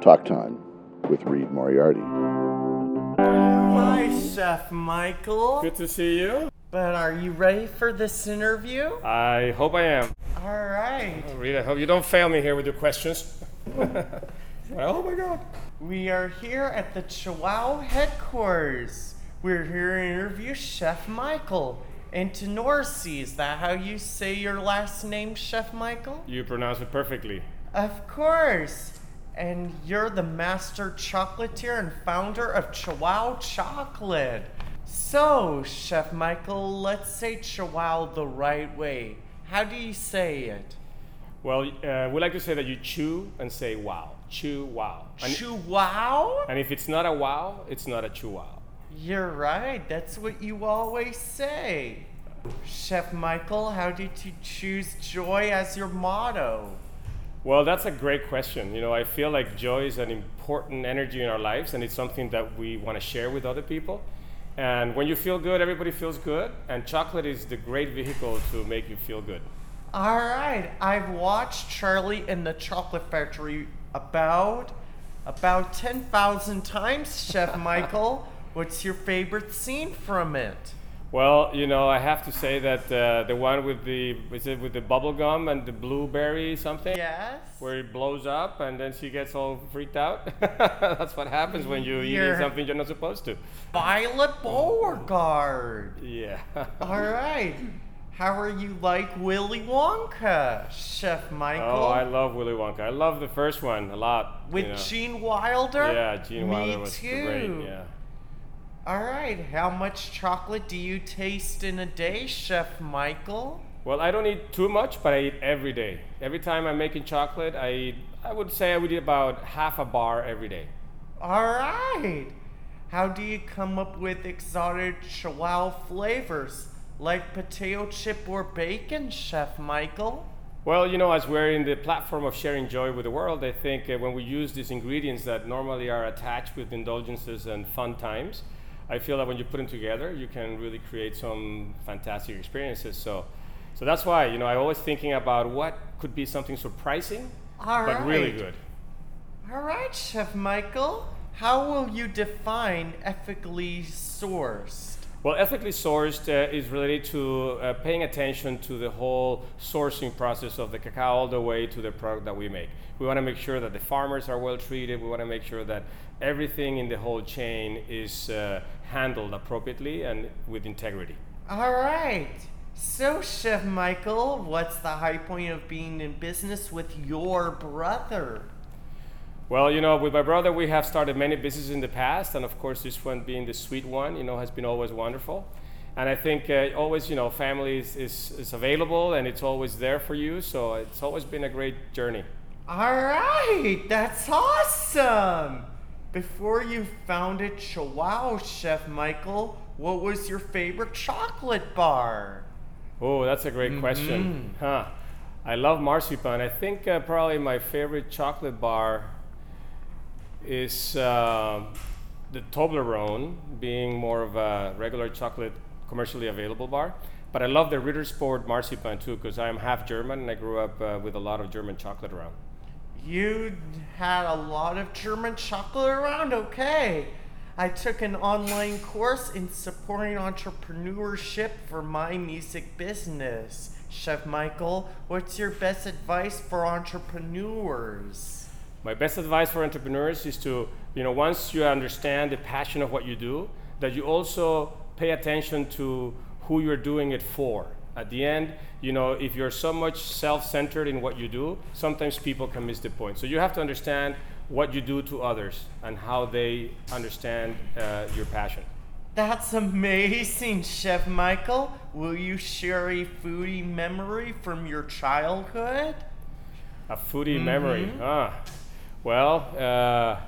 Talk Time with Reed Moriarty. Hi, Chef Michael. Good to see you. But are you ready for this interview? I hope I am. All right. Oh, Reed, I hope you don't fail me here with your questions. oh my God. We are here at the Chuao headquarters. We're here to interview Chef Michael. Antonorsi, is that how you say your last name, Chef Michael? You pronounce it perfectly. Of course. And you're the master chocolatier and founder of Chuao Chocolate. So, Chef Michael, let's say Chuao the right way. How do you say it? Well, uh, we like to say that you chew and say wow. Chew wow. And, Chuao? and if it's not a wow, it's not a chew wow. You're right. That's what you always say. Chef Michael, how did you choose joy as your motto? Well, that's a great question. You know, I feel like joy is an important energy in our lives, and it's something that we want to share with other people. And when you feel good, everybody feels good, and chocolate is the great vehicle to make you feel good. All right, I've watched Charlie in the Chocolate Factory about about 10,000 times, Chef Michael. What's your favorite scene from it? Well, you know, I have to say that uh, the one with the is it with the bubble gum and the blueberry something, Yes. where it blows up and then she gets all freaked out. That's what happens when you eat something you're not supposed to. Violet Beauregarde. Yeah. All right. How are you like Willy Wonka, Chef Michael? oh, I love Willy Wonka. I love the first one a lot. you With know. Gene Wilder? Yeah, Gene Me Wilder was too. great. Yeah. All right. How much chocolate do you taste in a day, Chef Michael? Well, I don't eat too much, but I eat every day. Every time I'm making chocolate, I eat, I would say I would eat about half a bar every day. All right. How do you come up with exotic Chuao flavors like potato chip or bacon, Chef Michael? Well, you know, as we're in the platform of sharing joy with the world, I think uh, when we use these ingredients that normally are attached with indulgences and fun times, I feel that when you put them together, you can really create some fantastic experiences. So, so that's why, you know, I'm always thinking about what could be something surprising, All but really good. All right, Chef Michael. How will you define ethically sourced? Well, ethically sourced uh, is related to uh, paying attention to the whole sourcing process of the cacao all the way to the product that we make. We want to make sure that the farmers are well treated. We want to make sure that everything in the whole chain is uh, handled appropriately and with integrity. All right. So, Chef Michael, what's the high point of being in business with your brother? Well, you know, with my brother, we have started many businesses in the past, and of course, this one being the sweet one, you know, has been always wonderful. And I think uh, always, you know, family is, is, is available and it's always there for you. So it's always been a great journey. All right, that's awesome. Before you founded Chuao, Chef Michael, what was your favorite chocolate bar? Oh, that's a great question. Huh. I love marzipan. I think uh, probably my favorite chocolate bar is uh, the Toblerone, being more of a regular chocolate commercially available bar. But I love the Ritter Sport marzipan too, because I'm half German and I grew up uh, with a lot of German chocolate around. You had a lot of German chocolate around, okay. I took an online course in supporting entrepreneurship for my music business. Chef Michael, what's your best advice for entrepreneurs? My best advice for entrepreneurs is to, you know, once you understand the passion of what you do, that you also pay attention to who you're doing it for. At the end, you know, if you're so much self-centered in what you do, sometimes people can miss the point. So you have to understand what you do to others and how they understand uh, your passion. That's amazing, Chef Michael. Will you share a foodie memory from your childhood? A foodie memory. Ah, well, uh,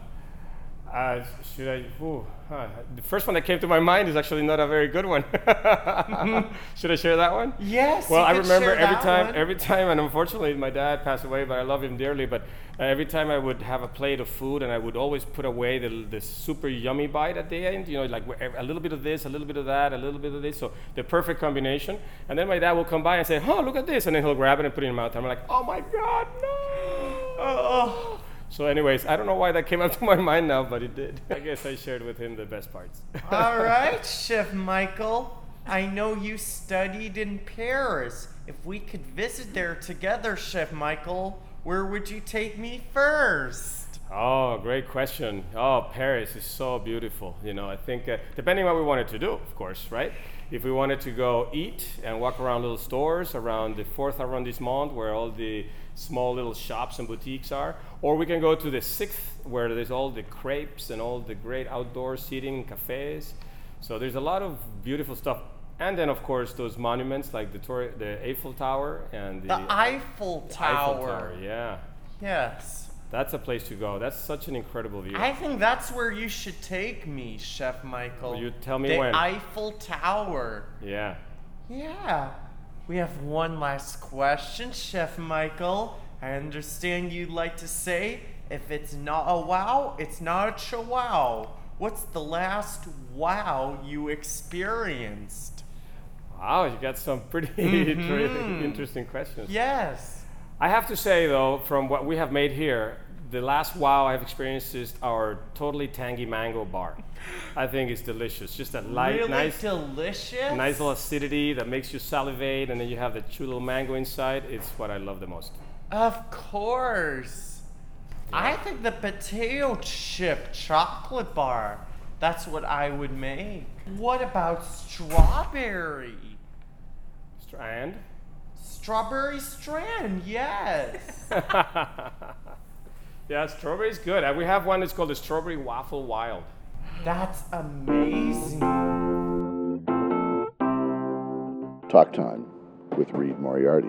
uh, should I? Ooh, huh. The first one that came to my mind is actually not a very good one. should I share that one? Yes. Well, I remember every time, one. every time, and unfortunately, my dad passed away, but I love him dearly. But uh, every time I would have a plate of food, and I would always put away the, the super yummy bite at the end. You know, like a little bit of this, a little bit of that, a little bit of this. So the perfect combination. And then my dad will come by and say, "Oh, look at this," and then he'll grab it and put it in his mouth. I'm like, "Oh my God, no!" Oh, So, anyways, I don't know why that came up to my mind now, but it did. I guess I shared with him the best parts. All right, Chef Michael. I know you studied in Paris. If we could visit there together, Chef Michael, where would you take me first? Oh, great question. Oh, Paris is so beautiful. You know, I think uh, depending what we wanted to do, of course, right? If we wanted to go eat and walk around little stores around the fourth arrondissement where all the small little shops and boutiques are, or we can go to the sixth where there's all the crepes and all the great outdoor seating cafes. So there's a lot of beautiful stuff. And then, of course, those monuments like the, Tor- the Eiffel Tower and the, The Eiffel Tower. Eiffel Tower. Yeah, Yes. That's a place to go. That's such an incredible view. I think that's where you should take me, Chef Michael. Well, you tell me the when. Eiffel Tower. yeah. Yeah. We have one last question, Chef Michael. I understand you'd like to say if it's not a wow, it's not a Chuao. What's the last wow you experienced? Wow, you got some pretty Mhm. interesting questions. Yes. I have to say, though, from what we have made here, the last wow I've experienced is our totally tangy mango bar. I think it's delicious. Just that light, really nice, delicious. nice little acidity that makes you salivate, and then you have the chew little mango inside. It's what I love the most. Of course. I think the potato chip chocolate bar. That's what I would make. What about strawberry? Strand. Strawberry strand, yes. yeah, strawberry's good. Uh, We have one that's called the Strawberry Waffle Wild. That's amazing. Talk Time with Reed Moriarty.